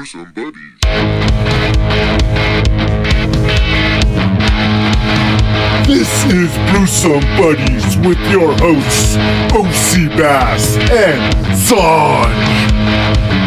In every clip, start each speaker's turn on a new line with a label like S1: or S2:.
S1: Brewsome Buddies.
S2: This is Brewsome Buddies with your hosts, OC Bass and Sanj.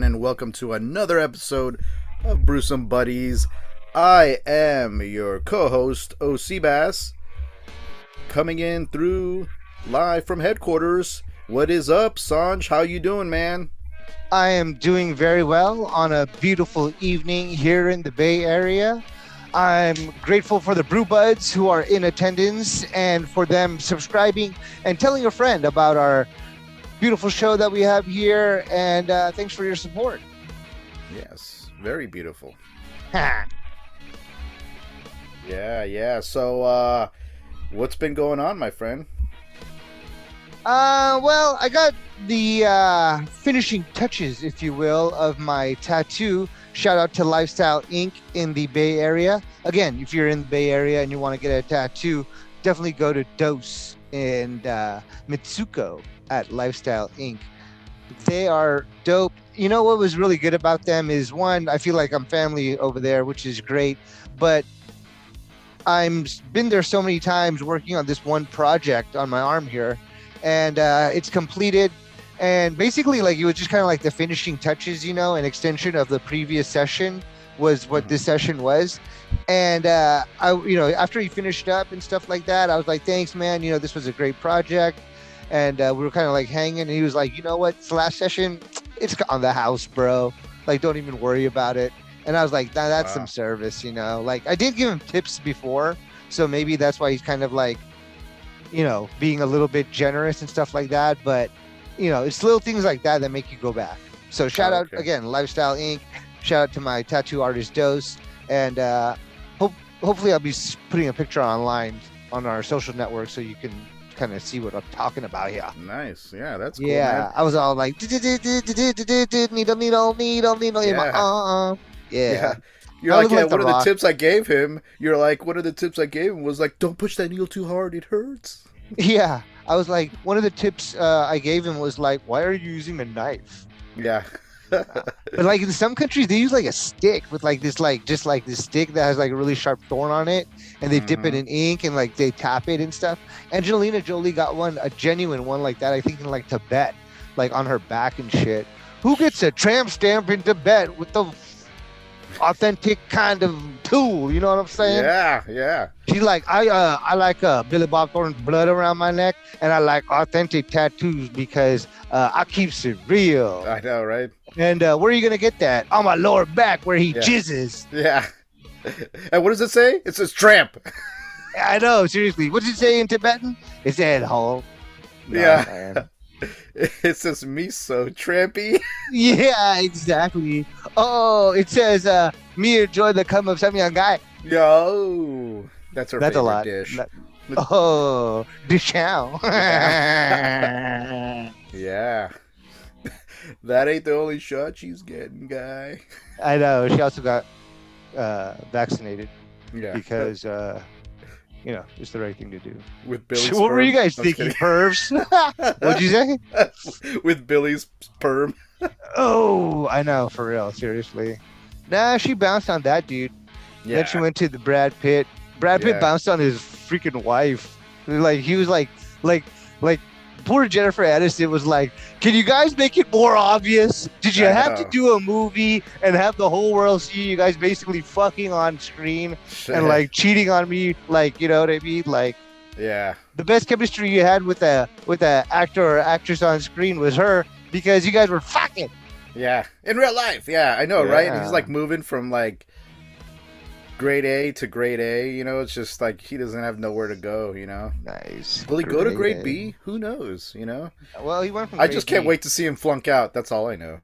S3: And welcome to another episode of Brewsome Buddies. I am your co host, OC Bass, coming in through live from headquarters. What is up, Sanj? How you doing, man?
S4: I am doing very well on a beautiful evening here in the Bay Area. I'm grateful for the Brew Buds who are in attendance and for them subscribing and telling a friend about our beautiful show that we have here. And uh, thanks for your support.
S3: Yes, very beautiful. Yeah, yeah. So, uh, what's been going on, my friend?
S4: Uh, well, I got the uh, finishing touches, if you will, of my tattoo. Shout out to Lifestyle Inc. in the Bay Area. Again, if you're in the Bay Area and you want to get a tattoo, definitely go to Dose and uh, Mitsuko at Lifestyle Inc. They are dope. You know what was really good about them is one, I feel like I'm family over there, which is great. But I'm been there so many times working on this one project on my arm here, and uh, it's completed. And basically, like it was just kind of like the finishing touches, you know, an extension of the previous session was what this session was. And uh, I, you know, after he finished up and stuff like that, I was like, "Thanks, man. You know, this was a great project." And uh, we were kind of like hanging, and he was like, "You know what? It's the last session. It's on the house, bro. Like, don't even worry about it." And I was like, nah, "That's
S3: Wow.
S4: some service, you know." Like, I did give him tips before, so maybe that's why he's kind of like, you know, being a little bit generous and stuff like that. But you know, it's little things like that that make you go back. So shout out
S3: Okay.
S4: again, Lifestyle Inc. Shout out to my tattoo artist Dose, and uh, hope hopefully I'll be putting a picture online on our social network so you can kind of see what I'm talking about here.
S3: Nice. Yeah, that's cool,
S4: yeah,
S3: man.
S4: I was all like, needle, needle, needle, needle,
S3: Yeah.
S4: uh, uh.
S3: Yeah.
S4: Yeah.
S3: You're
S4: I
S3: like, yeah,
S4: like The
S3: one of the tips I gave him, you're like, one of the tips I gave him was like, don't push that needle too hard, it hurts.
S4: yeah. I was like, one of the tips uh, I gave him was like, why are you using a knife?
S3: Yeah.
S4: But like in some countries, they use like a stick with like this, like just like this stick that has like a really sharp thorn on it, and they dip it
S3: Mhm.
S4: in ink and like they tap it and stuff. Angelina Jolie got one, a genuine one like that. I think in like Tibet, like on her back and shit. Who gets a tramp stamp in Tibet with the authentic kind of tool? You know what I'm saying?
S3: yeah, yeah.
S4: She's like, I uh, I like uh, Billy Bob Thornton's blood around my neck, and I like authentic tattoos because uh, I keeps it real.
S3: I know, right?
S4: And uh, where are you gonna get that? On my lower back, where he
S3: Yeah.
S4: jizzes.
S3: Yeah. and what does it say? It says tramp.
S4: I know, seriously. What does it say in Tibetan? It said hole.
S3: Yeah.
S4: man.
S3: It says me so trampy.
S4: yeah, exactly. Oh, it says uh, me enjoy the come of some young guy.
S3: Yo, that's her
S4: That's a
S3: favorite
S4: lot.
S3: dish.
S4: That- oh, Duchamp.
S3: Yeah. that ain't the only shot she's getting, guy.
S4: I know. She also got uh, vaccinated
S3: Yeah.
S4: because, uh, you know, it's the right thing to do.
S3: with Billy's
S4: what were you guys
S3: I'm
S4: thinking, pervs? What'd you say?
S3: with Billy's perm.
S4: Oh, I know, for real, seriously. Nah, she bounced on that dude.
S3: Yeah.
S4: Then she went to the Brad Pitt. Brad Pitt
S3: Yeah.
S4: bounced on his freaking wife. Like he was like, like, like. Poor Jennifer Aniston was like, "Can you guys make it more obvious? Did you
S3: I
S4: have
S3: know.
S4: to do a movie and have the whole world see you guys basically fucking on screen and like cheating on me? Like, you know what I mean? Like,
S3: yeah.
S4: the best chemistry you had with a with a actor or actress on screen was her because you guys were fucking.
S3: Yeah. In real life. Yeah, I know, right? And he's like moving from like grade A to grade A. You know, it's just like he doesn't have nowhere to go. You know,
S4: Nice.
S3: will he go to grade
S4: A.
S3: B? Who knows? You know,
S4: Well, he went from.
S3: I just can't
S4: B.
S3: wait to see him flunk out. That's all I know.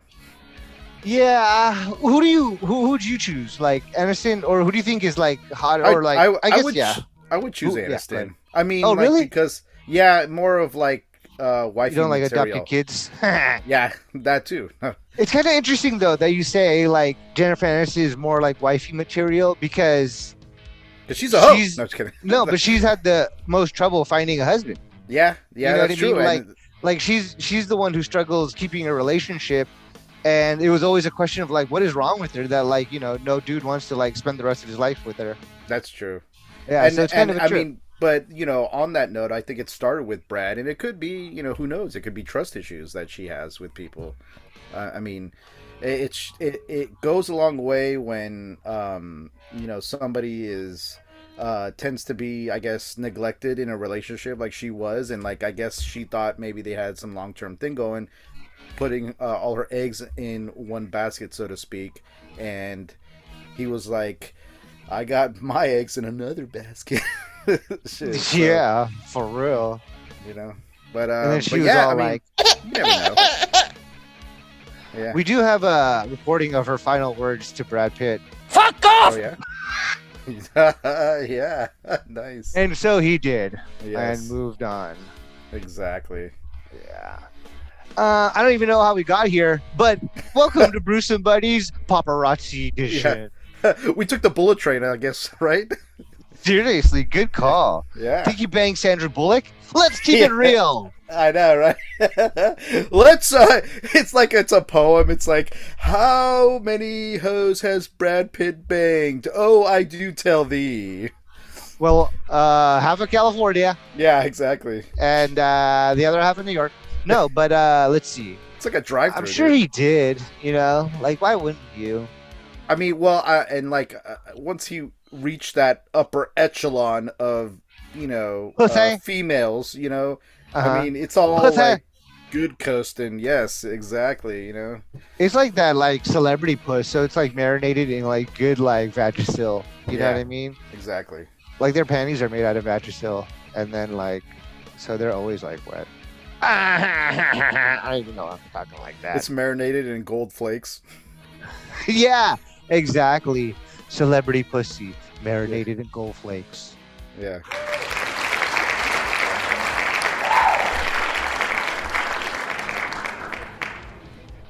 S4: Yeah. Who do you who who'd you choose? Like Aniston, or who do you think is like hot
S3: I-
S4: or like?
S3: I,
S4: I, guess
S3: would,
S4: yeah.
S3: I would choose
S4: Who- yeah, right.
S3: I mean,
S4: Oh,
S3: like,
S4: really?
S3: Because yeah, more of like uh,
S4: You
S3: wifey
S4: don't like
S3: material.
S4: adopted kids.
S3: Yeah, that too.
S4: it's kind of interesting though that you say like Jennifer Aniston is more like wifey material because
S3: she's a hoe.
S4: She's-
S3: No, just kidding.
S4: no, but she's had the most trouble finding a husband.
S3: yeah, yeah,
S4: You know what
S3: that's
S4: I mean?
S3: true.
S4: Like- Like she's she's the one who struggles keeping a relationship, and it was always a question of like, what is wrong with her that like you know no dude wants to like spend the rest of his life with her.
S3: that's true.
S4: Yeah,
S3: and,
S4: so it's kind
S3: and,
S4: of
S3: I
S4: trip.
S3: mean, but you know, on that note, I think it started with Brad, and it could be, you know, who knows? It could be trust issues that she has with people. Uh, I mean, it, it, it goes a long way when um, you know somebody is uh, tends to be, I guess, neglected in a relationship like she was, and like I guess she thought maybe they had some long term thing going, putting uh, all her eggs in one basket, so to speak, and he was like. I got my eggs in another basket. Shit, so,
S4: yeah, for real.
S3: you know. But uh,
S4: and then she
S3: but
S4: was
S3: yeah,
S4: all
S3: I mean,
S4: like,
S3: you never know. Yeah.
S4: "We do have a recording of her final words to Brad Pitt." Fuck off!
S3: Oh yeah. yeah. nice.
S4: And so he did,
S3: Yes.
S4: and moved on.
S3: Exactly.
S4: Yeah. Uh, I don't even know how we got here, but welcome to Brewsome Buddies Paparazzi Edition.
S3: we took the bullet train, I guess, right?
S4: Seriously, good call.
S3: Yeah.
S4: Think you banged Sandra Bullock? Let's keep it real.
S3: I know, right? Let's. Uh, it's like it's a poem. It's like, how many hoes has Brad Pitt banged? Oh, I do tell thee.
S4: Well, uh, half of California
S3: Yeah, exactly.
S4: and uh, the other half of New York. No, but uh, let's see.
S3: It's like a drive.
S4: I'm sure he did. You know, like why wouldn't you?
S3: I mean, well, uh, and like uh, once he reached that upper echelon of you know uh, females, you know,
S4: Uh-huh.
S3: I mean, it's all
S4: Pussy.
S3: like good coasting. Yes, exactly. You know,
S4: It's like that, like celebrity puss. So it's like marinated in like good like Vagisil. You know what I mean?
S3: exactly.
S4: Like their panties are made out of Vagisil, and then like, so they're always like wet. I don't even know I'm talking like that.
S3: It's marinated in gold flakes.
S4: yeah, exactly. Celebrity pussy marinated in gold flakes.
S3: Yeah.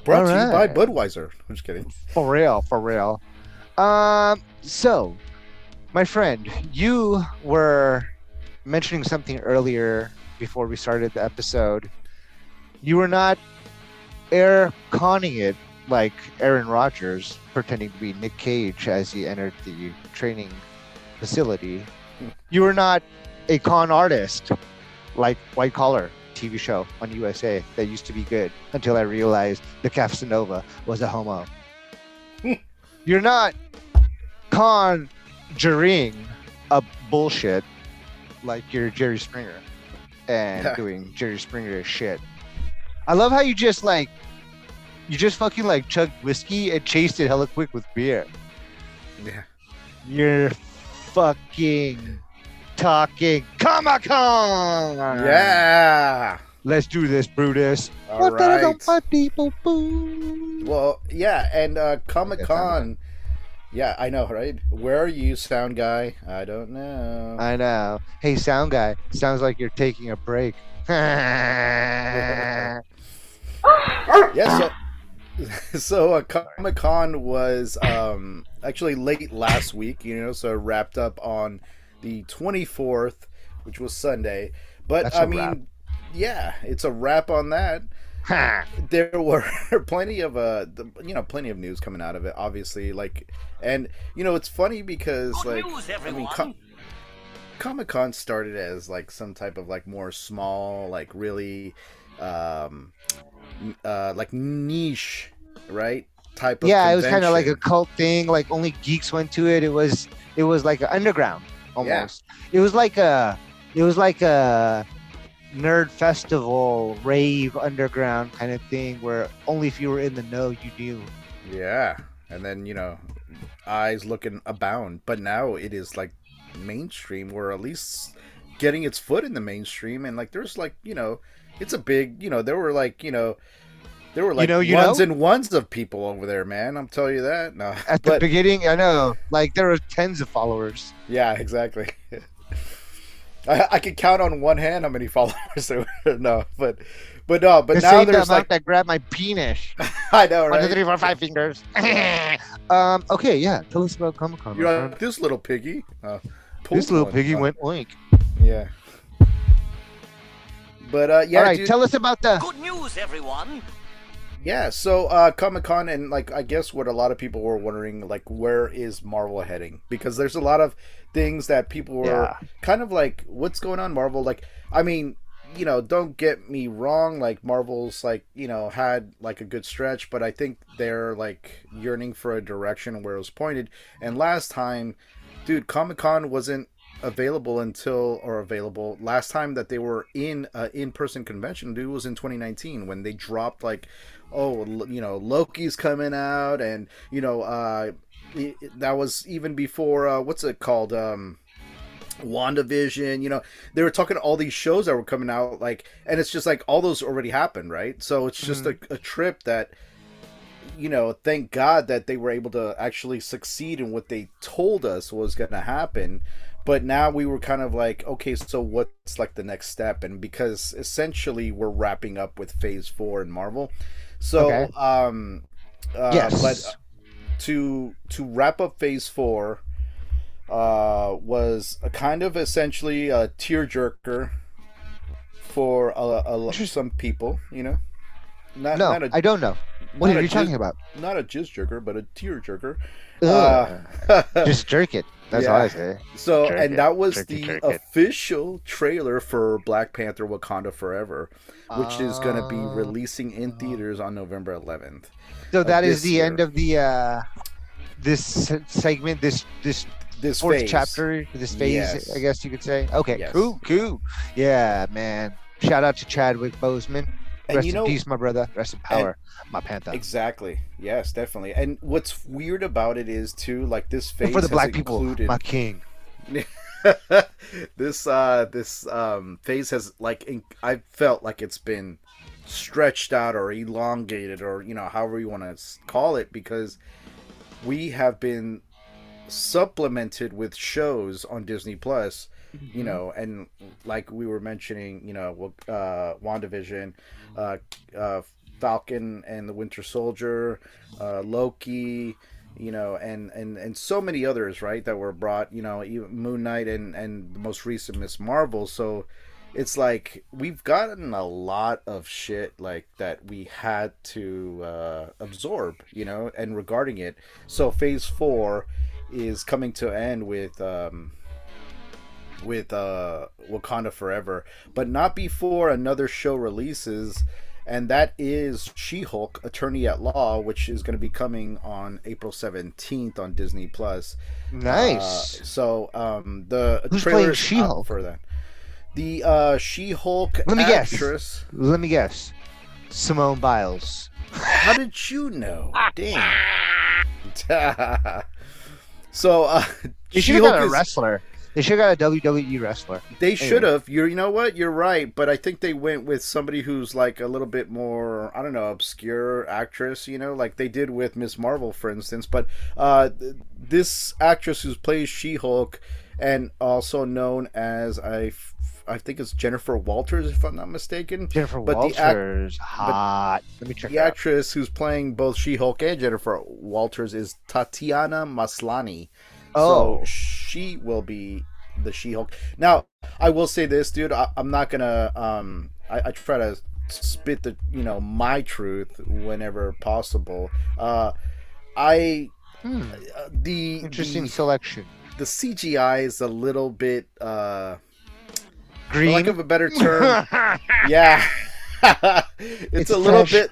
S3: Brought to you by Budweiser. I'm just kidding.
S4: For real, for real. Um, so, my friend, you were mentioning something earlier before we started the episode. You were not air conning it like Aaron Rodgers, pretending to be Nick Cage as he entered the training facility. You were not a con artist like White Collar TV show on USA that used to be good until I realized the Casanova was a homo. You're not conjuring a bullshit like you're Jerry Springer and doing Jerry Springer shit. I love how you just like you just fucking like chugged whiskey and chased it hella quick with beer.
S3: Yeah.
S4: You're fucking talking Comic Con.
S3: Yeah.
S4: Let's do this, Brutus.
S3: All
S4: What the hell
S3: right.
S4: people boo?
S3: Well, yeah, and uh, Comic Con. Yeah, I know, right? Where are you, sound guy? I don't know.
S4: I know. Hey, sound guy. Sounds like you're taking a break.
S3: yeah, so so uh, Comic Con was um actually late last week, you know, so wrapped up on the 24th, which was Sunday. But
S4: That's
S3: I
S4: a
S3: mean,
S4: wrap.
S3: yeah, it's a wrap on that. there were plenty of uh the, you know plenty of news coming out of it obviously like and you know it's funny because like i mean com- comic-con started as like some type of like more small like really um n- uh like niche right type of
S4: yeah, it was kind of like a cult thing. Like only geeks went to it. It was it was like an underground almost. It was like a it was like a nerd festival rave underground kind of thing where only if you were in the know you knew.
S3: yeah and then you know eyes looking abound, but now it is like mainstream, or at least getting its foot in the mainstream. And like, there's like, you know, it's a big, you know, there were like, you know, there were like
S4: know, you
S3: ones
S4: know?
S3: and ones of people over there, man. I'm telling you that. No,
S4: At the beginning, I know, like there were tens of followers.
S3: yeah, exactly. I, I could count on one hand how many followers there were. No, but but no, but now there's like
S4: that grabbed my penis.
S3: I know,
S4: One, two,
S3: right?
S4: three, four, five fingers. um. Okay. Yeah. Tell us about Comic Con.
S3: You're like, this little piggy. Uh,
S4: this little piggy
S3: Uh,
S4: went oink.
S3: Yeah. But uh, yeah,
S4: All right.
S3: dude,
S4: Tell us about the.
S5: Good news, everyone!
S3: yeah. So uh, Comic Con and like I guess what a lot of people were wondering, like, where is Marvel heading? Because there's a lot of things that people were
S4: Yeah.
S3: kind of like, what's going on, Marvel? Like, I mean, you know, don't get me wrong. Like Marvel's like you know had like a good stretch, but I think they're like yearning for a direction where it was pointed. And last time, dude, Comic Con wasn't available until or available last time that they were in uh, in-person convention dude was in 2019 when they dropped like oh you know loki's coming out and you know uh it, that was even before uh what's it called um WandaVision, you know, they were talking all these shows that were coming out, like, and it's just like all those already happened, right? So it's just a, a trip that, you know, thank God that they were able to actually succeed in what they told us was going to happen. But now we were kind of like, okay, so what's like the next step? And because essentially we're wrapping up with Phase Four in Marvel, so
S4: Okay.
S3: um, uh,
S4: Yes.
S3: but to to wrap up Phase Four uh, was a kind of essentially a tearjerker for a, a, some people, you know. Not,
S4: No,
S3: not a
S4: I don't know. What are you
S3: jizz-
S4: talking about?
S3: not a jizz jerker, but a tear jerker.
S4: Ugh.
S3: Uh,
S4: Just jerk it. That's all
S3: yeah.
S4: I say.
S3: so,
S4: jerk
S3: and
S4: it,
S3: that was
S4: jerky
S3: the
S4: jerk it.
S3: official trailer for Black Panther: Wakanda Forever, which is going to be
S4: Uh,
S3: releasing in theaters on November 11th.
S4: So that is the
S3: year.
S4: end of the uh this segment. This this
S3: This
S4: fourth
S3: phase.
S4: chapter. This phase,
S3: Yes.
S4: I guess you could say. Okay.
S3: Yes.
S4: Cool. Cool. Yeah, man. Shout out to Chadwick Boseman.
S3: And
S4: Rest
S3: you know,
S4: in peace, my brother. Rest in power, my panther.
S3: Exactly. Yes, definitely. And what's weird about it is too, like this phase
S4: And for the black people,
S3: included
S4: my king.
S3: this uh this um phase has like in- I felt like it's been stretched out or elongated or you know however you want to call it because we have been supplemented with shows on Disney Plus
S4: Mm-hmm.
S3: you know and like we were mentioning you know uh WandaVision uh uh Falcon and the Winter Soldier uh Loki you know and and and so many others right that were brought you know even Moon Knight and and the most recent Miss Marvel so it's like we've gotten a lot of shit like that we had to uh, absorb you know and regarding it so phase four is coming to end with um with uh Wakanda Forever but not before another show releases and that is She-Hulk Attorney at Law which is going to be coming on April 17th on Disney Plus
S4: Nice.
S3: uh, so um, the
S4: Who's
S3: trailer
S4: playing She-Hulk?
S3: for that. The uh, She-Hulk
S4: Let me guess.
S3: actress.
S4: Let me guess. Simone Biles.
S3: How did you know? Damn. so uh,
S4: They got a
S3: She-Hulk is-
S4: wrestler. They should have got a WWE wrestler.
S3: They should have. You you know what? You're right, but I think they went with somebody who's like a little bit more I don't know obscure actress. You know, like they did with Miss Marvel, for instance. But uh, th- this actress who plays She-Hulk and also known as I, f- I think it's Jennifer Walters, if I'm not mistaken.
S4: Jennifer
S3: But the act-
S4: Walters, hot. Let me check
S3: The actress who's playing both She-Hulk and Jennifer Walters is Tatiana Maslany.
S4: Oh,
S3: So she will be the She-Hulk. Now, I will say this, dude. I, I'm not gonna. Um, I, I try to spit the, you know, my truth whenever possible. Uh, I
S4: hmm.
S3: uh, the
S4: interesting
S3: the,
S4: selection.
S3: the CGI is a little bit, uh,
S4: green.
S3: for lack of a better term, yeah, it's,
S4: It's
S3: a little
S4: fresh.
S3: bit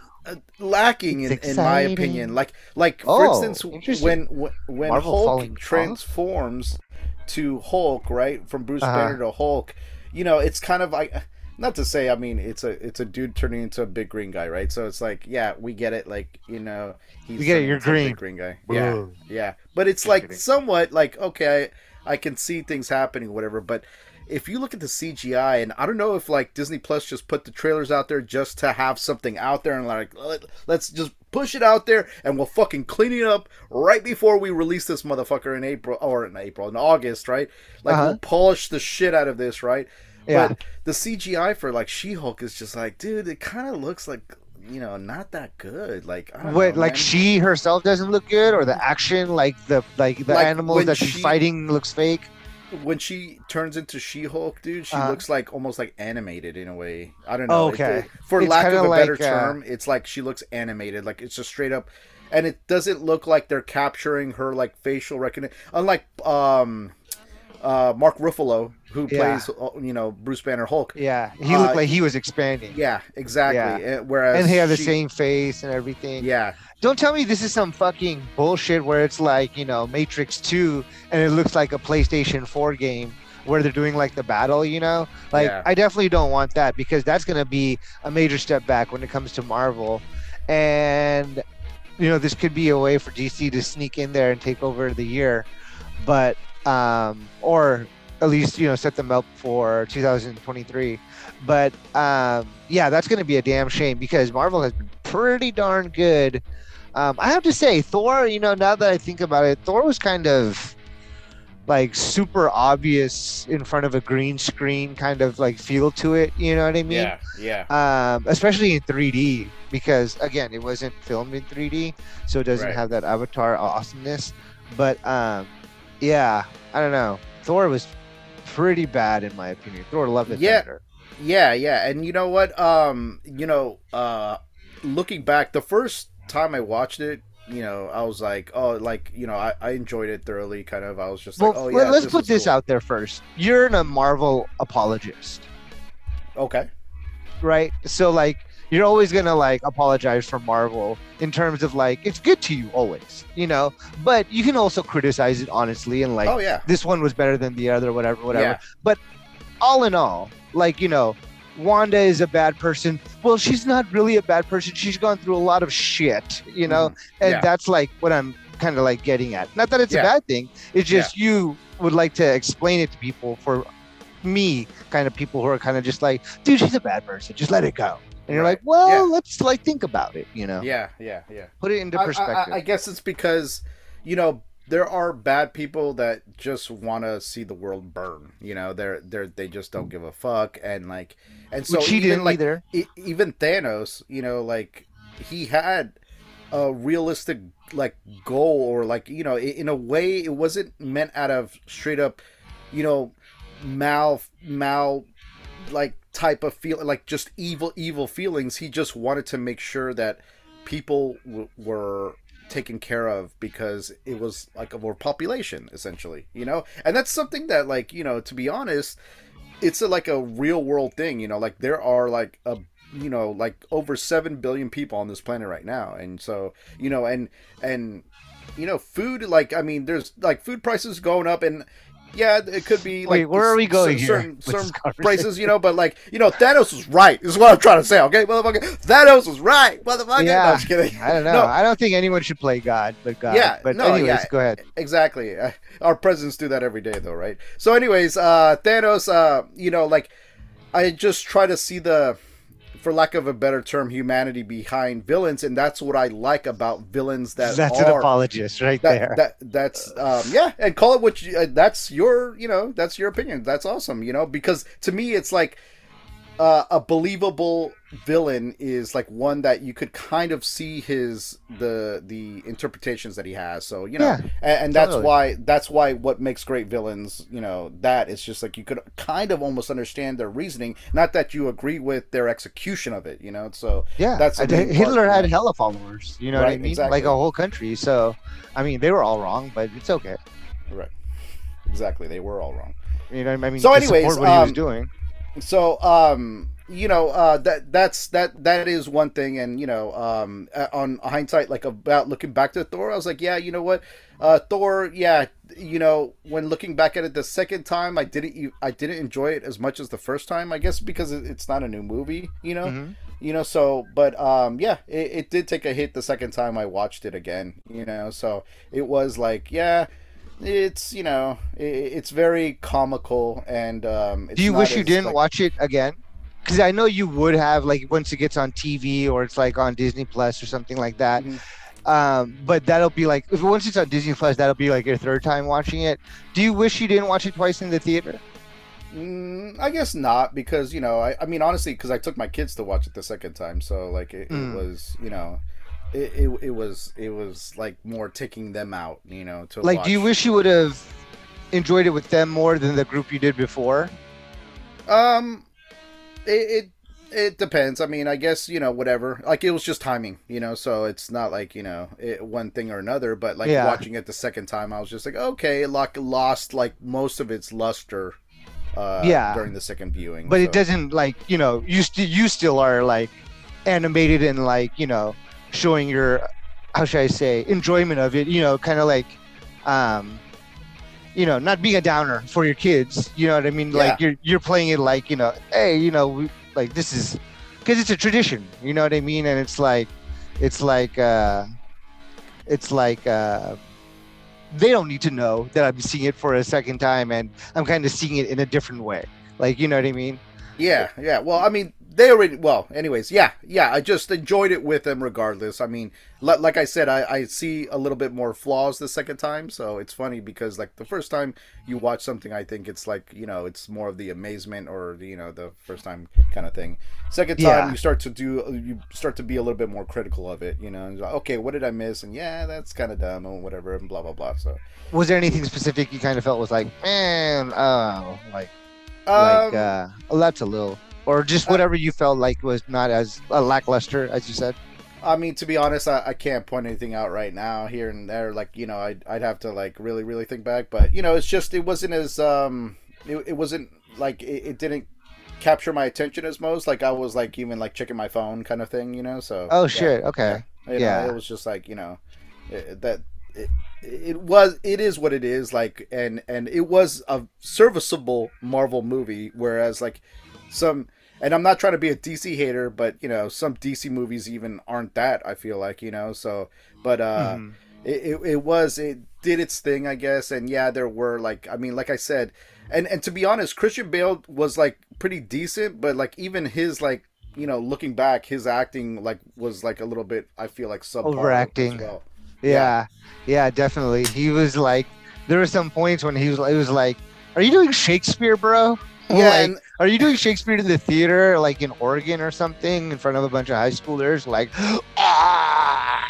S3: lacking in, in my opinion. Like, like for
S4: Oh,
S3: instance,
S4: interesting.
S3: when when, when
S4: Marvel falling
S3: Hulk
S4: off?
S3: transforms to Hulk, right, from Bruce
S4: Uh-huh.
S3: Banner to Hulk, you know, it's kind of like not to say I mean it's a it's a dude turning into a big green guy, right? So it's like, yeah, we get it. Like you know, he's
S4: We get it, you're
S3: into a big
S4: green.
S3: green guy. Yeah, yeah. But it's like somewhat like okay, I, I can see things happening, whatever. But if you look at the CGI, and I don't know if like Disney Plus just put the trailers out there just to have something out there and like let, let's just push it out there and we'll fucking clean it up right before we release this motherfucker in April or in April in August, right? Like
S4: Uh-huh.
S3: we'll polish the shit out of this, right?
S4: Yeah.
S3: But the CGI for like She-Hulk is just like, dude, it kind of looks like you know not that good. Like I don't
S4: What
S3: know,
S4: like
S3: man.
S4: she herself doesn't look good, or the action, like the like the
S3: Like,
S4: animals that she's fighting looks fake.
S3: When she turns into She-Hulk, dude, she
S4: Uh-huh.
S3: looks like almost like animated in a way. I don't know.
S4: Okay.
S3: for
S4: It's
S3: lack of a better
S4: like, uh,
S3: term, it's like she looks animated. Like it's just straight up, and it doesn't look like they're capturing her like facial recognition. Unlike um, uh, Mark Ruffalo, who
S4: Yeah.
S3: plays uh, you know Bruce Banner Hulk.
S4: Yeah, he
S3: Uh,
S4: looked like he was expanding.
S3: Yeah, exactly. Uh, Whereas
S4: and he had the
S3: she-
S4: same face and everything.
S3: Yeah,
S4: Don't tell me this is some fucking bullshit where it's like, you know, Matrix 2 and it looks like a PlayStation 4 game where they're doing like the battle, you know? Like,
S3: Yeah.
S4: I definitely don't want that because that's going to be a major step back when it comes to Marvel. And, you know, this could be a way for DC to sneak in there and take over the year. But, um, or at least, you know, set them up for 2023. But, um, yeah, that's going to be a damn shame because Marvel has been pretty darn good. Um, I have to say, Thor, you know, now that I think about it, Thor was kind of like super obvious in front of a green screen kind of like feel to it. You know what I mean?
S3: yeah, yeah.
S4: Um, especially in 3D because again, it wasn't filmed in 3D, so it doesn't
S3: Right.
S4: have that Avatar awesomeness. But um, yeah, I don't know. Thor was pretty bad in my opinion. Thor loved it
S3: Yeah.
S4: Thunder.
S3: Yeah, yeah, and you know what? Um, you know, uh, looking back, the first time I watched it, you know, I was like, oh, like you know, I, I enjoyed it thoroughly. Kind of, I was just
S4: Well,
S3: like, oh yeah.
S4: let's
S3: this
S4: put this
S3: cool.
S4: out there first. You're a Marvel apologist.
S3: Okay.
S4: right? So like you're always gonna like apologize for Marvel in terms of like it's good to you always, you know. But you can also criticize it honestly and like
S3: oh yeah.
S4: this one was better than the other, whatever, whatever.
S3: Yeah.
S4: But all in all, like you know, Wanda is a bad person. Well, she's not really a bad person. She's gone through a lot of shit, you know, mm-hmm. and
S3: Yeah.
S4: that's like what I'm kind of like getting at. Not that it's
S3: Yeah.
S4: a bad thing. It's
S3: Yeah.
S4: just you would like to explain it to people for me, kind of people who are kind of just like, dude, she's a bad person. Just let it go. And you're
S3: Right.
S4: like, well,
S3: Yeah.
S4: let's like think about it, you know,
S3: Yeah, yeah, yeah.
S4: put it into
S3: I- I-
S4: perspective.
S3: I, I guess it's because you know there are bad people that just want to see the world burn. You know, they're they're they just don't give a fuck, and like, and so
S4: Which he
S3: even
S4: didn't
S3: like
S4: either.
S3: e- even Thanos, you know, like he had a realistic like goal or like you know in a way it wasn't meant out of straight up you know mal mal like type of feel like just evil evil feelings he just wanted to make sure that people w- were taken care of because it was like a more population essentially you know? And that's something that like you know to be honest it's a, like a real world thing you know? Like there are like a you know like over 7 billion people on this planet right now. And so you know and and you know food like i mean there's like food prices going up and yeah it could be like
S4: Wait, where are we going
S3: cer-
S4: here
S3: certain, certain prices you know but like you know thanos was right is what i'm trying to say okay motherfucker thanos was right motherfucker no,
S4: Yeah.
S3: Kidding
S4: I don't know.
S3: No,
S4: I don't think anyone should play God, but God.
S3: Yeah,
S4: But
S3: no,
S4: anyways,
S3: yeah.
S4: go ahead.
S3: exactly Uh, our presidents do that every day though right so anyways uh thanos uh you know like i just try to see the for lack of a better term humanity behind villains and that's what i like about villains that
S4: That's an apologist right
S3: that,
S4: there.
S3: that that's um yeah and call it what you, uh, that's your you know that's your opinion that's awesome you know because to me it's like uh, a believable villain is like one that you could kind of see his the the interpretations that he has so you know
S4: Yeah,
S3: and, and that's
S4: totally.
S3: why that's why what makes great villains you know that it's just like you could kind of almost understand their reasoning not that you agree with their execution of it you know so
S4: yeah,
S3: that's
S4: Hitler had hella followers. You know what I mean?
S3: exactly.
S4: Like a whole country. So, I mean, they were all wrong, but it's okay.
S3: right exactly they were all wrong
S4: You know, I mean,
S3: So anyways,
S4: what he was
S3: um,
S4: doing.
S3: So, um, you know uh, that that's that that is one thing, and you know um, on hindsight, like about looking back to Thor, I was like, yeah, you know what, uh, Thor, yeah, you know when looking back at it the second time, I didn't I didn't enjoy it as much as the first time, I guess because it's not a new movie, you know.
S4: Mhm.
S3: You know, so but um, yeah, it, it did take a hit the second time I watched it again. You know, so it was like, yeah, it's you know, it's very comical and um. It's
S4: Do you wish you didn't
S3: like-
S4: watch it again? Because I know you would have, like, once it gets on TV or it's like on Disney Plus or something like that.
S3: Mhm.
S4: Um, but that'll be like, if once it's on Disney Plus, that'll be like your third time watching it. Do you wish you didn't watch it twice in the theater?
S3: Mm, I guess not because you know I, I mean honestly because I took my kids to watch it the second time so like it,
S4: Mm.
S3: it was you know it, it, it was it was like more ticking them out you know to
S4: Like, do you wish you would have enjoyed it with them more than the group you did before?
S3: um it, it it depends I mean I guess you know whatever like it was just timing you know so it's not like you know it, one thing or another but like
S4: Yeah.
S3: watching it the second time I was just like okay like lost like most of its luster uh
S4: Yeah.
S3: during the second viewing
S4: But
S3: so.
S4: it doesn't like you know you still you still are like animated and like you know showing your how should I say enjoyment of it. You know, kind of like um you know not being a downer for your kids. You know what I mean? Like you're you're playing it like you know hey you know we, like this is because it's a tradition. You know what I mean? And it's like it's like uh it's like uh they don't need to know that I'm seeing it for a second time and I'm kind of seeing it in a different way. Like you know what I mean?
S3: Yeah, yeah. Well, I mean, they already. Well, anyways, yeah, yeah. I just enjoyed it with them, regardless. I mean, li- like I said, I, I see a little bit more flaws the second time, so it's funny because like the first time you watch something, I think it's like you know it's more of the amazement or you know the first time kind of thing. Second time,
S4: Yeah.
S3: you start to do you start to be a little bit more critical of it. You know, and like, okay, what did I miss? And yeah, that's kind of dumb or whatever, and blah blah blah. So,
S4: Was there anything specific you kind of felt was like, man, oh, like,
S3: um,
S4: like, uh, oh, that's a little, or just
S3: uh,
S4: whatever you felt like was not as uh, lackluster as you said.
S3: I mean, to be honest, I, I can't point anything out right now, here and there. Like, you know, I'd, I'd have to like really, really think back. But you know, it's just it wasn't as um, it, it wasn't like it, it didn't capture my attention as most. Like I was like even like checking my phone kind of thing, you know. So
S4: Oh
S3: yeah,
S4: shit, okay.
S3: you know,
S4: yeah.
S3: it was just like you know it, that it, it was it is what it is like and and it was a serviceable marvel movie whereas like some and i'm not trying to be a dc hater but you know some dc movies even aren't that i feel like you know so but uh
S4: Mhm.
S3: it, it, it was it did its thing i guess and yeah there were like i mean like i said and and to be honest christian bale was like pretty decent but like even his like you know looking back his acting like was like a little bit i feel like subpar
S4: Overacting.
S3: as well
S4: yeah, yeah, definitely. He was like, there were some points when he was, it was like, are you doing Shakespeare, bro?
S3: Yeah
S4: Like,
S3: and
S4: are you doing Shakespeare in the theater, like in Oregon or something, in front of a bunch of high schoolers? Like, ah,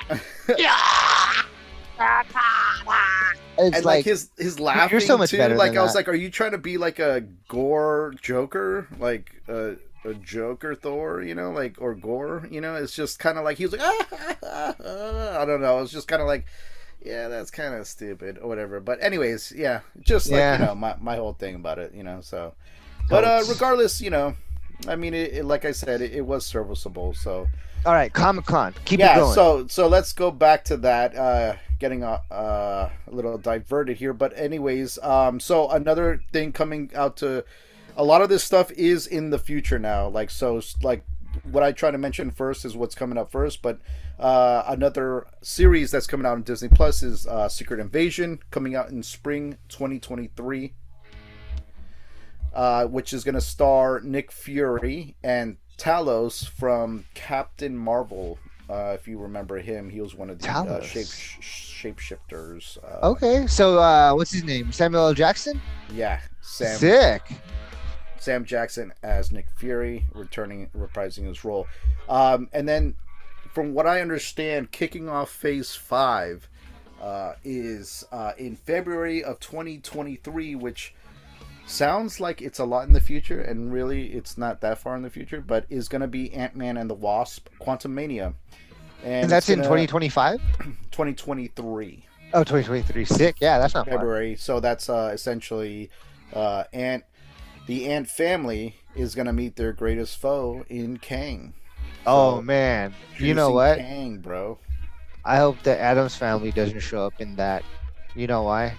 S4: yeah. Ah, ah, ah. It's
S3: and like,
S4: like,
S3: his his laughing
S4: so much
S3: too.
S4: better
S3: Like
S4: than
S3: I was
S4: that.
S3: like, are you trying to be like a gore Joker, like a a Joker Thor, you know, like or gore, you know? It's just kind of like he was like, ah, I don't know. It's just kind of like, yeah, that's kind of stupid or whatever. But anyways, yeah, just like
S4: Yeah.
S3: you know my my whole thing about it, you know. So, but uh, regardless, you know, I mean, it, it, like I said, it, it was serviceable. So
S4: all right, Comic Con, keep it
S3: yeah
S4: going.
S3: so so let's go back to that uh getting a, uh, a little diverted here but anyways um so another thing coming out to a lot of this stuff is in the future now like so like what i try to mention first is what's coming up first but uh another series that's coming out on disney plus is uh secret invasion coming out in spring 2023 uh, which is going to star Nick Fury and Talos from Captain Marvel. Uh, if you remember him, he was one of the uh, shape shapeshifters. Uh,
S4: okay, so uh, what's his name? Samuel L. Jackson.
S3: Yeah, Sam
S4: Sick.
S3: Sam Jackson as Nick Fury, returning reprising his role. Um, and then, from what I understand, kicking off Phase Five uh, is uh, in February of 2023, which sounds like it's a lot in the future, and really it's not that far in the future. But is going to be Ant Man and the Wasp: Quantumania, and,
S4: And, that's in
S3: gonna-
S4: 2025.
S3: 2023.
S4: Oh, 2023. Sick. Yeah, that's not far.
S3: February. So that's uh, essentially uh, Ant the ant family is gonna meet their greatest foe in Kang.
S4: Oh
S3: So,
S4: man, you know what?
S3: Kang, bro.
S4: I hope the Addams family doesn't show up in that. You know why?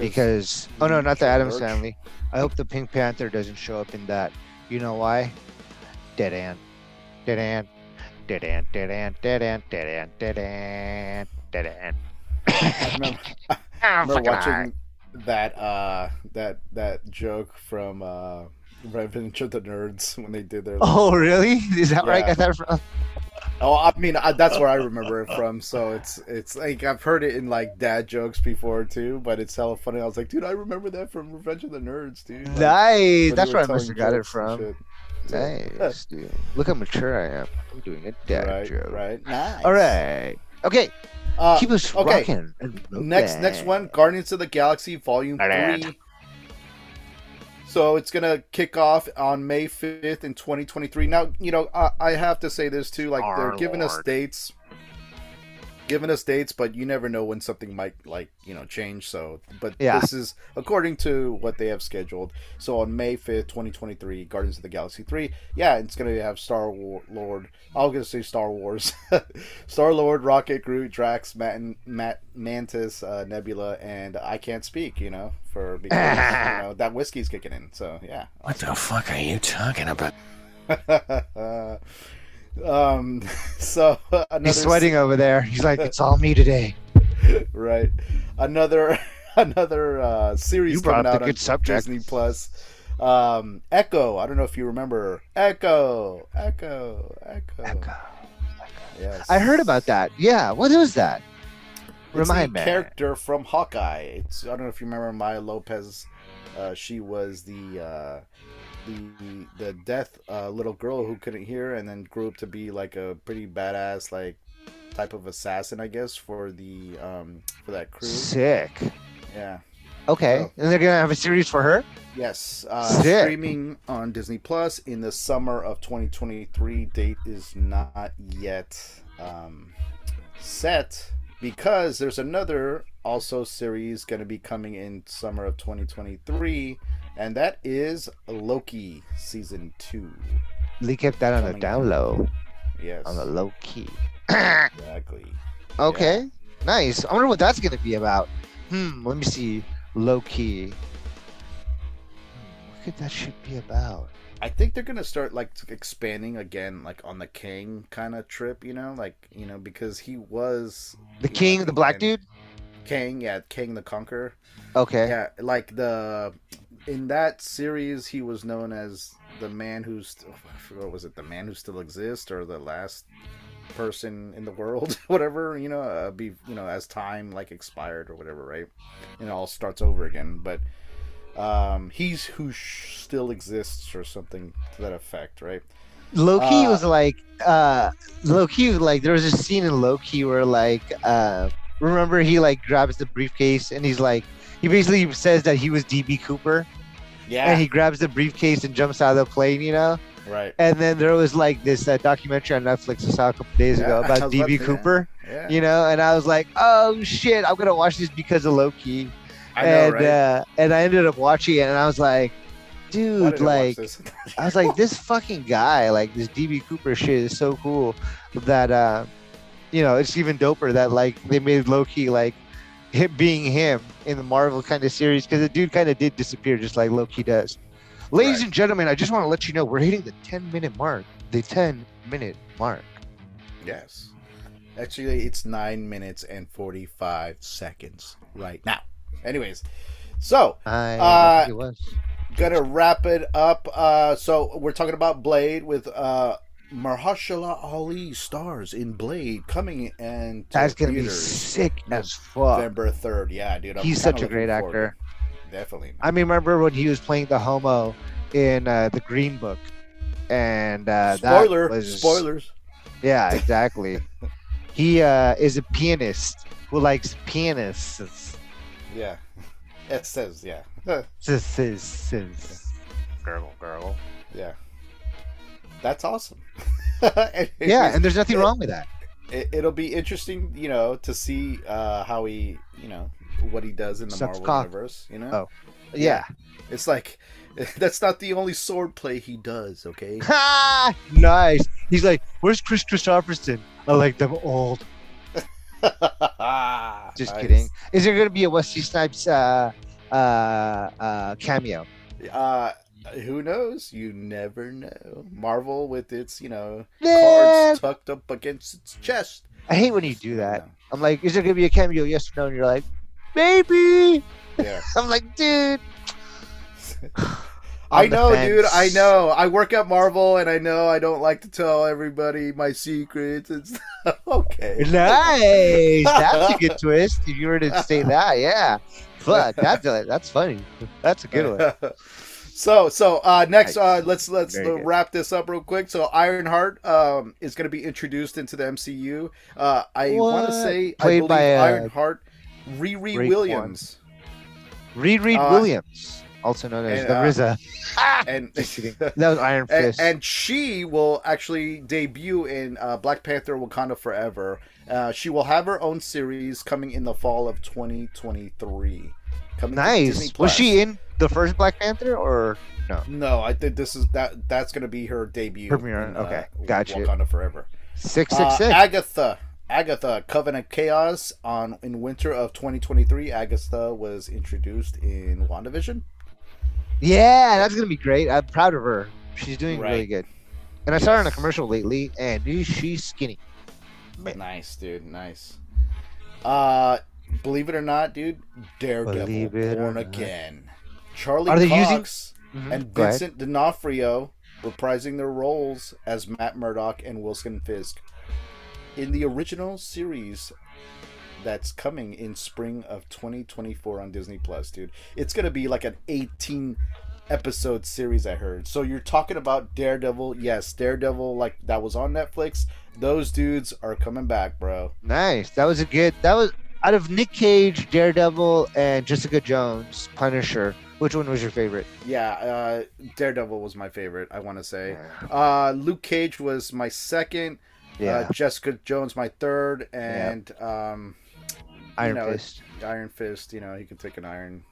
S4: because oh no, not the Addams
S3: George.
S4: family. I hope the Pink Panther doesn't show up in that. You know why? Dead ant, dead ant, dead ant, dead ant, dead ant, dead ant, dead ant, dead ant.
S3: I remember, I
S4: oh,
S3: remember watching that uh, that that joke from uh, Revenge of the Nerds when they did their.
S4: Oh really? Is that
S3: yeah.
S4: right? I thought. From...
S3: Oh, I mean I, that's where I remember it from. So it's it's like I've heard it in like dad jokes before too, but it's hella funny. I was like, dude, I remember that from Revenge of the Nerds, dude. Like,
S4: Nice. That's where I must have got it from. Nice, dude. Look how mature I am. I'm doing a dad
S3: right,
S4: joke.
S3: right, nice.
S4: All right. Okay.
S3: Uh,
S4: Keep us
S3: okay.
S4: rocking.
S3: next next one guardians of the galaxy volume
S4: Alright.
S3: 3 so it's gonna kick off on may 5th in 2023 now you know i, I have to say this too like they're
S4: Our
S3: giving us dates giving us dates but you never know when something might like you know change so but
S4: Yeah.
S3: this is according to what they have scheduled so on may 5th 2023 guardians of the galaxy 3 yeah it's gonna have star War- lord i was gonna say star wars star lord rocket groot drax Matt, Matt mantis uh, nebula and i can't speak you know for because you know that whiskey's kicking in so yeah
S5: What the fuck are you talking about?
S3: um so another
S4: He's sweating over there. He's like, it's all me today.
S3: right another another uh series
S4: You
S3: coming out on
S4: subject.
S3: disney plus um echo i don't know if you remember echo echo echo,
S4: Echo.
S3: yes
S4: I heard about that. Yeah. What was that? Remind me.
S3: character from hawkeye it's i don't know if you remember maya lopez uh she was the uh the the deaf uh, little girl who couldn't hear and then grew up to be like a pretty badass like type of assassin i guess for the um for that crew
S4: Sick.
S3: yeah
S4: Okay.
S3: Oh.
S4: And they're gonna have a series for her.
S3: Yes, uh,
S4: Sick.
S3: streaming on Disney Plus in the summer of 2023. Date is not yet um, set because there's another also series going to be coming in summer of 2023, and that is Loki season two.
S4: They kept that on
S3: Coming.
S4: down low,
S3: Yes,
S4: on the low key.
S3: exactly.
S4: Okay. Nice. I wonder what that's gonna be about. Hmm. Let me see. Low key. Hmm, what could that shit be about?
S3: I think they're gonna start like expanding again, like on the Kang kind of trip, you know, like you know because he was
S4: The
S3: you know,
S4: king, the black dude.
S3: Kang, yeah, Kang the Conqueror.
S4: Okay.
S3: Yeah, like the in that series, he was known as the man who's I forgot what was it, the man who still exists, or the last person in the world, whatever you know, uh, be you know as time like expired or whatever, right? And it all starts over again, but um he's who sh- still exists or something to that effect, right?
S4: Loki
S3: Uh,
S4: was like, uh, Loki like there was a scene in Loki where like, uh, remember he like grabs the briefcase and he's like, he basically says that he was DB Cooper
S3: Yeah,
S4: and he grabs the briefcase and jumps out of the plane, you know.
S3: right.
S4: And then there was like this uh, documentary on Netflix I saw a couple days
S3: Yeah,
S4: ago
S3: I
S4: about
S3: about
S4: DB
S3: to-
S4: Cooper,
S3: Yeah,
S4: you know, and I was like, oh shit, I'm gonna watch this because of Loki.
S3: I know,
S4: and
S3: right?
S4: uh, and I ended up watching it and I was like, dude,
S3: did I
S4: like? I was like, this fucking guy, like this DB Cooper shit is so cool that uh you know, it's even doper that like they made Loki like him being him in the Marvel kind of series because the dude kind of did disappear just like Loki does. Ladies
S3: Right.
S4: and gentlemen, I just want to let you know we're hitting the 10 minute mark. The 10 minute mark.
S3: Yes. Actually, it's nine minutes and 45 seconds right now. Anyways, so
S4: I
S3: Uh, gonna wrap it up. Uh, so we're talking about Blade with uh, Mahershala Ali stars in Blade coming and
S4: That's gonna be sick as fuck.
S3: November 3rd. Yeah, dude. I'm
S4: He's such a great actor.
S3: to it. Definitely.
S4: I mean, remember when he was playing the homo in uh, the Green Book, and uh,
S3: Spoiler.
S4: that was
S3: Spoilers.
S4: Yeah, exactly. he uh, is a pianist who likes pianists.
S3: Yeah. It says, yeah.
S4: Sis, sis, sis. Gurgle, gurgle.
S3: yeah. That's awesome.
S4: Yeah, and there's nothing
S3: it-
S4: wrong with that.
S3: it, it'll be interesting, you know, to see uh, how he, you know, what he does in the
S4: Sucks
S3: Marvel
S4: cock.
S3: universe. You know,
S4: Oh. Yeah.
S3: it's like that's not the only sword play he does. Okay.
S4: Ha! nice. He's like, "Where's Kris Kristofferson? I like them old." Just
S3: Nice.
S4: kidding. Is there gonna be a Wesley Snipes uh, uh, uh, cameo?
S3: Uh, Uh, who knows? You never know. Marvel with its, you know,
S4: Man,
S3: cards tucked up against its chest.
S4: I hate when you do that.
S3: No.
S4: I'm like, "Is there gonna be a cameo? Yes or no?" And you're like, "Maybe."
S3: Yeah.
S4: I'm like, "Dude."
S3: I know, dude. I know. I work at Marvel, and I know I don't like to tell everybody my secrets and stuff. okay.
S4: Nice. That's a good twist. If you were to say that, yeah. Fuck, that's that's funny. That's a good one.
S3: So, so uh, next, uh, let's let's
S4: Very
S3: uh,
S4: good.
S3: wrap this up real quick. So, Ironheart um, is going to be introduced into the MCU. Uh, I want to
S4: What?
S3: say I
S4: Played
S3: believe
S4: by, uh,
S3: Ironheart, Riri
S4: Raekwon.
S3: Williams,
S4: Reed Reed
S3: Uh,
S4: Williams, also known as
S3: and,
S4: the
S3: uh,
S4: RZA.
S3: and
S4: That was Iron
S3: and,
S4: Fist.
S3: and she will actually debut in uh, Black Panther: Wakanda Forever. Uh, she will have her own series coming in the fall of 2023. Coming
S4: nice. Was she in the first Black Panther or
S3: No, No, I think this is that. That's going to be her debut.
S4: Premiere,
S3: in,
S4: okay,
S3: uh,
S4: gotcha.
S3: Wakanda Forever.
S4: six
S3: Uh,
S4: six six?
S3: Agatha. Agatha, Coven of Chaos on in winter of 2023. Agatha was introduced in WandaVision.
S4: Yeah, that's gonna be great. I'm proud of her. She's doing really good. And I saw her in a commercial lately, and she's skinny. Man.
S3: Nice, dude. Nice. Uh, believe it or not, dude, Daredevil
S4: Believe it or
S3: born
S4: not.
S3: again. Charlie
S4: Are they
S3: Cox
S4: Mhm.
S3: and
S4: Go ahead.
S3: Vincent D'Onofrio reprising their roles as Matt Murdock and Wilson Fisk in the original series that's coming in spring of 2024 on Disney Plus, dude. It's gonna be like an 18 episode series, I heard. So you're talking about Daredevil? Yes, Daredevil, like that was on Netflix. Those dudes are coming back, bro.
S4: Nice. That was a good. That was out of Nick Cage, Daredevil, and Jessica Jones, Punisher. Which one was your favorite?
S3: Yeah, uh, Daredevil was my favorite. I want to say. Uh, Luke Cage was my second.
S4: Yeah,
S3: Uh, Jessica Jones my third, and um,
S4: Iron
S3: know,
S4: Fist.
S3: Iron Fist. You know, he can take an iron.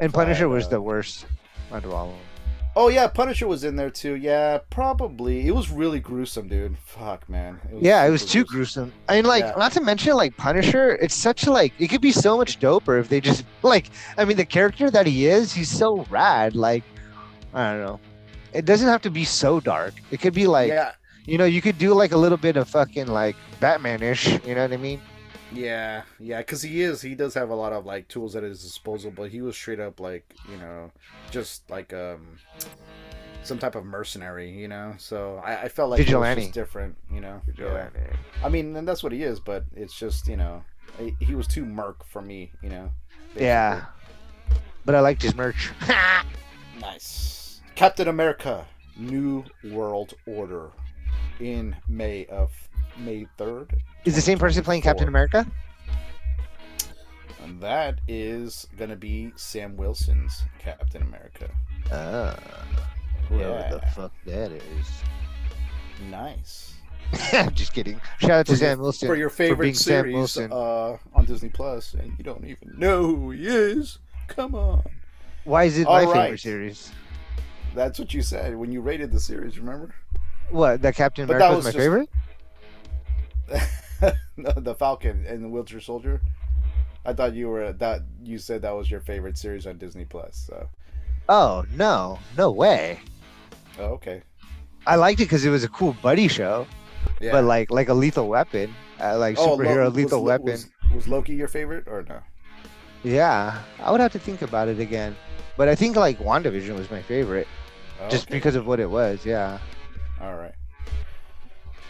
S4: And Punisher was
S3: uh,
S4: the worst out of all of them.
S3: Oh yeah, Punisher was in there too. Yeah, probably. It was really gruesome, dude. Fuck, man. It
S4: Yeah, it was too gruesome. I mean, like,
S3: Yeah.
S4: not to mention, like Punisher. It's such a like. It could be so much doper if they just like. I mean, the character that he is, he's so rad. Like, I don't know. It doesn't have to be so dark. It could be like,
S3: yeah,
S4: you know, you could do like a little bit of fucking like Batman-ish. You know what I mean?
S3: Yeah, yeah. Because he is. He does have a lot of like tools at his disposal, but he was straight up like you know, just like um, some type of mercenary. You know, so I, I felt like was
S4: Vigilante.
S3: just different. You know, Yeah. I mean, and that's what he is, but it's just you know, he- he was too merc for me. You know.
S4: Yeah. But I liked his merch.
S3: Nice. Captain America: New World Order in May of May third.
S4: Is the same person playing Captain America?
S3: And that is gonna be Sam Wilson's Captain America.
S4: Ah, whoever the fuck that is.
S3: Nice.
S4: I'm just kidding. Shout out to
S3: For your-
S4: Sam Wilson
S3: For your favorite
S4: Sam
S3: series uh, on Disney Plus, and you don't even know who he is. Come on.
S4: Why is it
S3: all
S4: my
S3: right.
S4: favorite series?
S3: That's what you said when you rated the series, remember?
S4: What? That Captain
S3: But
S4: America
S3: that
S4: was my
S3: just-
S4: favorite?
S3: the Falcon and the Winter Soldier. I thought you were that you said that was your favorite series on Disney Plus. So,
S4: Oh no, no way.
S3: oh, okay.
S4: I liked it because it was a cool buddy show,
S3: Yeah.
S4: but like like a Lethal Weapon, uh, like
S3: Oh,
S4: superhero
S3: Lo-
S4: Lethal
S3: was,
S4: Weapon.
S3: Was, was Loki your favorite or no?
S4: Yeah, I would have to think about it again. But I think like WandaVision was my favorite, just
S3: Okay.
S4: because of what it was. Yeah.
S3: All right.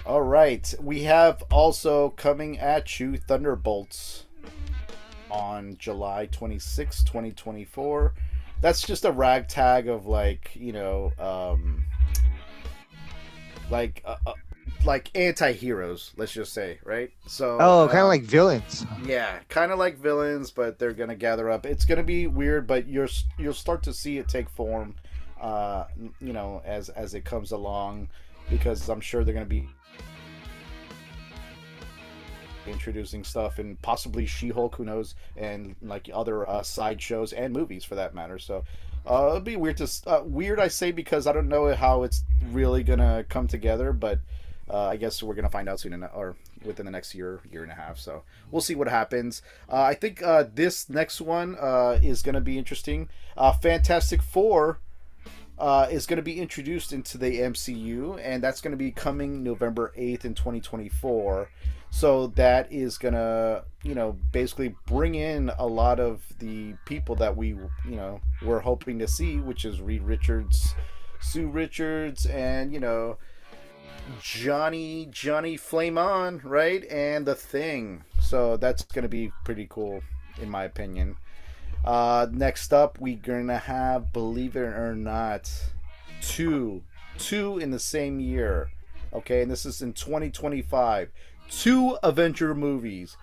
S3: All right. We have also coming at you Thunderbolts on July 26, 2024. That's just a ragtag of like, you know, um like uh, uh, like anti-heroes, let's just say, right? So
S4: Oh, kind of
S3: um,
S4: like villains.
S3: yeah, kind of like villains, but they're gonna gather up. It's gonna be weird, but you're you'll start to see it take form, uh, you know, as as it comes along, because I'm sure they're gonna be introducing stuff and possibly She-Hulk, who knows, and like other uh, side shows and movies for that matter. So uh, it'd be weird to uh, weird I say because I don't know how it's really gonna come together, but uh, I guess we're gonna find out soon enough, or within the next year, year and a half. So we'll see what happens. Uh, I think uh, this next one uh, is gonna be interesting. Uh, Fantastic Four uh, is going to be introduced into the MCU, and that's going to be coming November 8th in 2024. So that is going to, you know, basically bring in a lot of the people that we, you know, were hoping to see, which is Reed Richards, Sue Richards, and, you know, Johnny, Johnny Flame On, right? And The Thing. So that's going to be pretty cool, in my opinion. Uh, next up, we're gonna have, believe it or not, two, two in the same year. Okay, and this is in 2025. Two Avenger movies.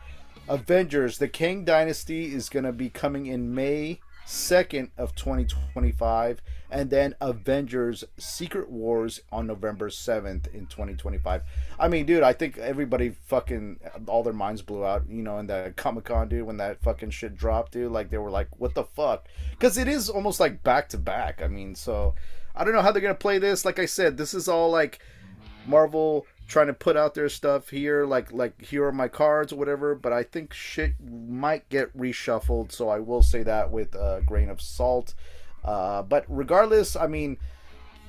S3: Avengers: The Kang Dynasty is gonna be coming in May 2nd of 2025 and then avengers secret wars on november 7th in 2025 i mean dude i think everybody fucking all their minds blew out you know in the comic-con dude when that fucking shit dropped dude. Like they were like what the fuck? Because it is almost like back to back i mean so i don't know how they're gonna play this. Like i said this is all like marvel trying to put out their stuff here like like here are my cards or whatever but i think shit might get reshuffled so i will say that with a grain of salt uh, but regardless i mean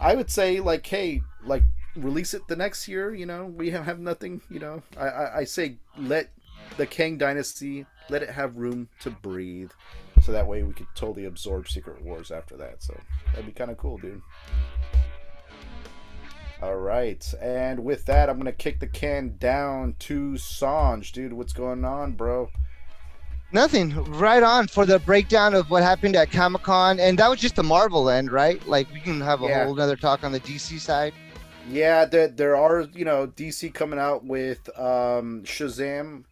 S3: i would say like hey like release it the next year you know we have, have nothing you know I, I i say let the kang dynasty let it have room to breathe so that way we could totally absorb secret wars after that so that'd be kind of cool dude all right, and with that, I'm gonna kick the can down to Sanj, dude. What's going on, bro?
S4: Nothing. Right on for the breakdown of what happened at Comic Con, and that was just the Marvel end, right? Like we can have a
S3: Yeah.
S4: whole other talk on the DC side.
S3: Yeah, there there are you know DC coming out with um, Shazam,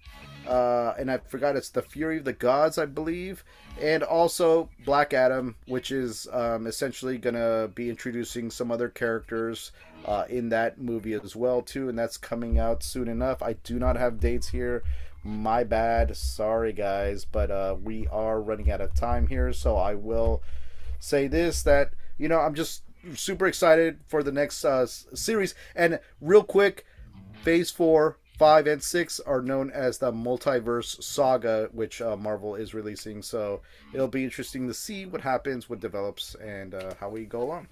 S3: uh, and I forgot it's the Fury of the Gods, I believe, and also Black Adam, which is um, essentially gonna be introducing some other characters uh, in that movie as well too, and that's coming out soon enough. I do not have dates here. My bad. Sorry, guys, but uh, we are running out of time here, so I will say this that you know I'm just super excited for the next uh, series. And real quick, Phase Four, Five, and Six are known as the Multiverse Saga, which uh, Marvel is releasing. So it'll be interesting to see what happens, what develops, and uh, how we go along.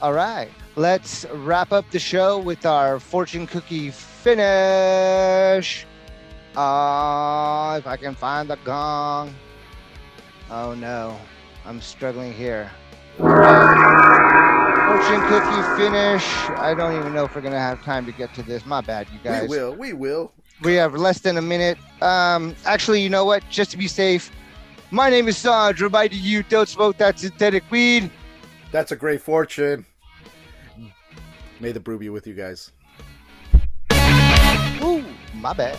S4: All right, let's wrap up the show with our fortune cookie finish. Uh, if I can find the gong. Oh no, I'm struggling here. Fortune cookie finish. I don't even know if we're gonna have time to get to this. My bad, you guys.
S3: We will. We will.
S4: We have less than a minute. Um, actually, you know what? Just to be safe, my name is Sanj. Reminding you, don't smoke that synthetic weed.
S3: That's a great fortune. May the brew be with you guys.
S4: Ooh, my bad.